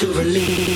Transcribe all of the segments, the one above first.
to relieve.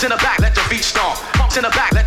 Pumps in the back, let your feet stomp. Pumps in the back.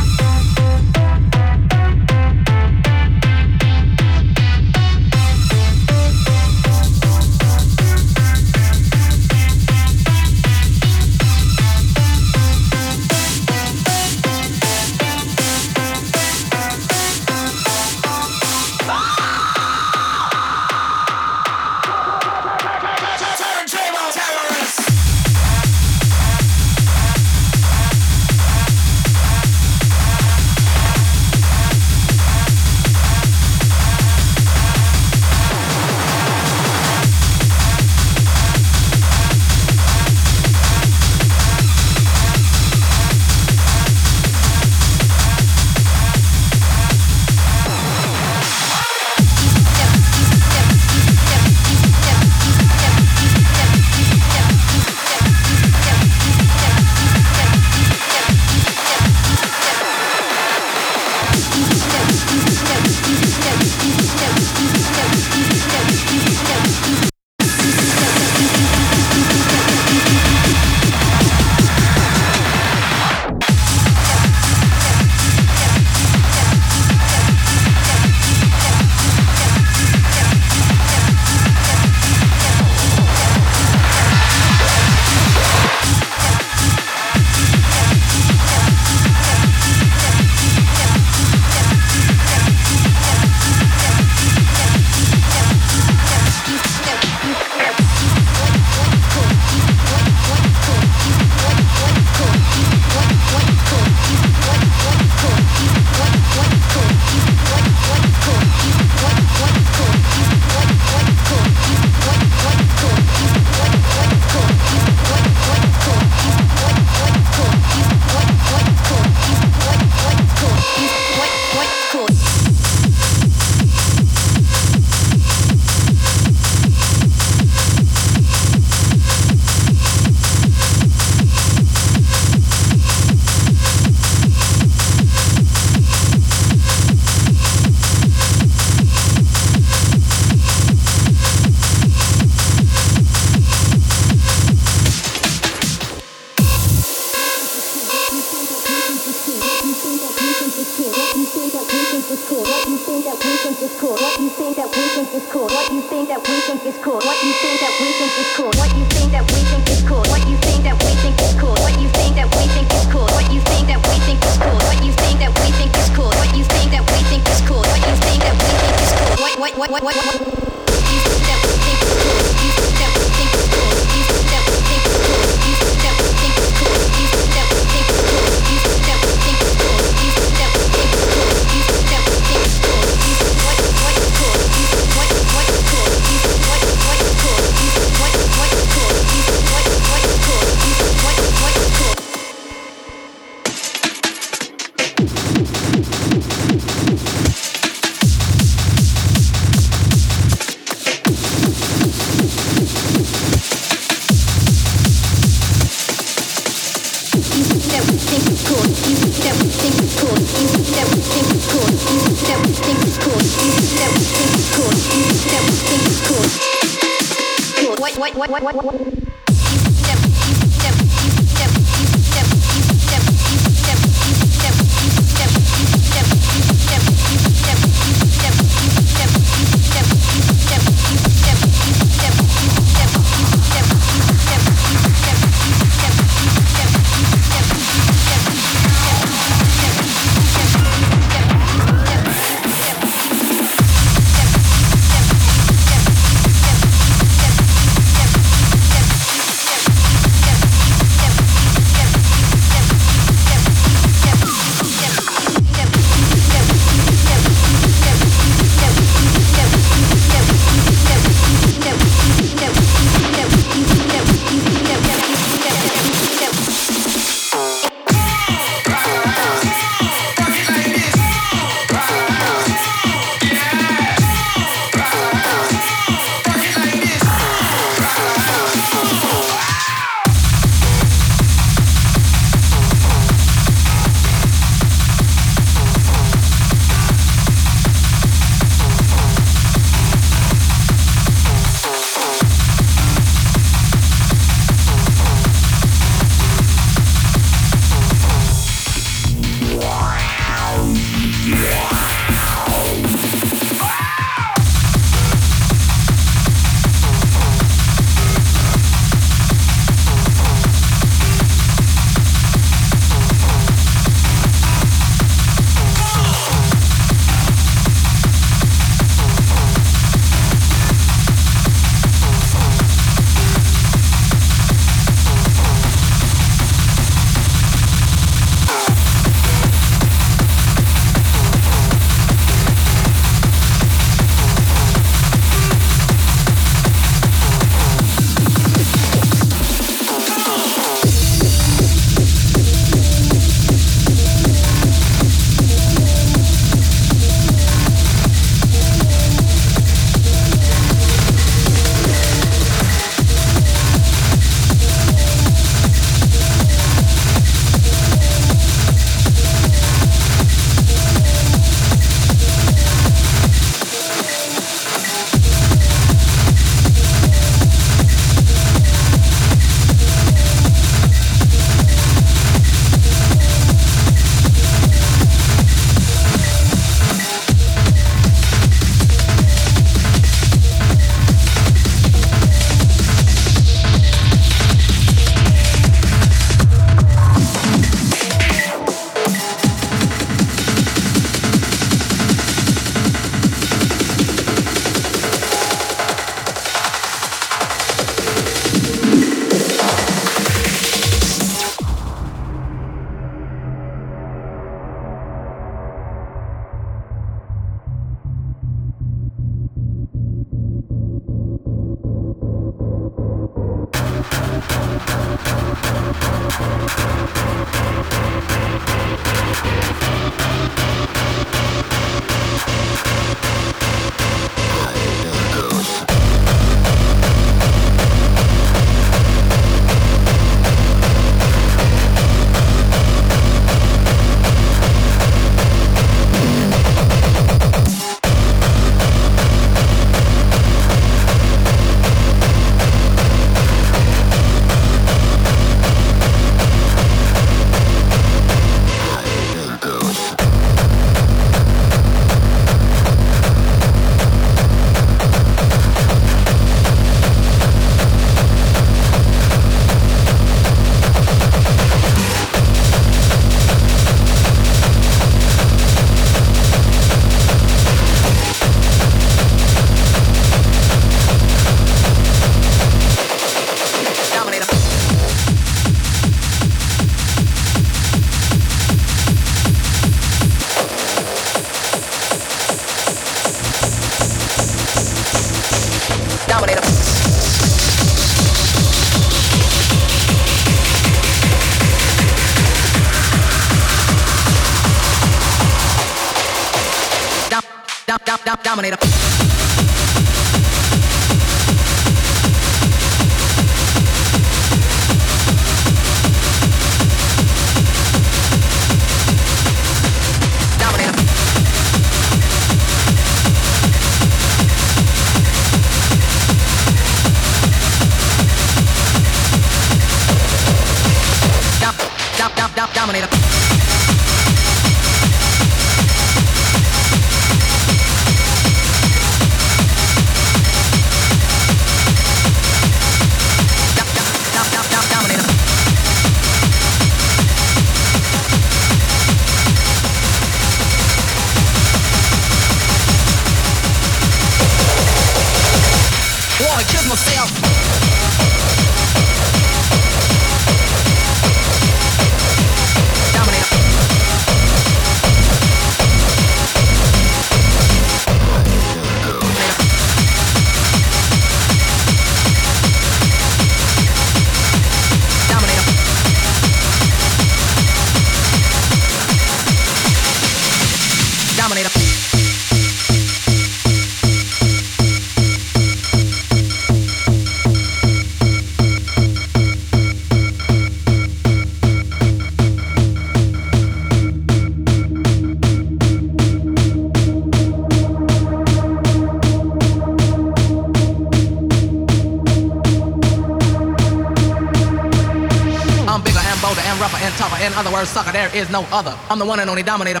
Is no other. I'm the one and only dominator.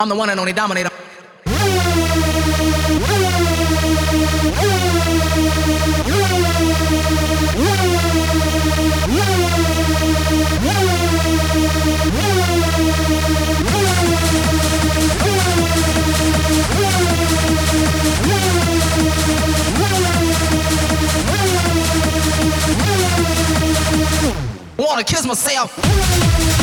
I'm the one and only dominator. Wanna kiss myself.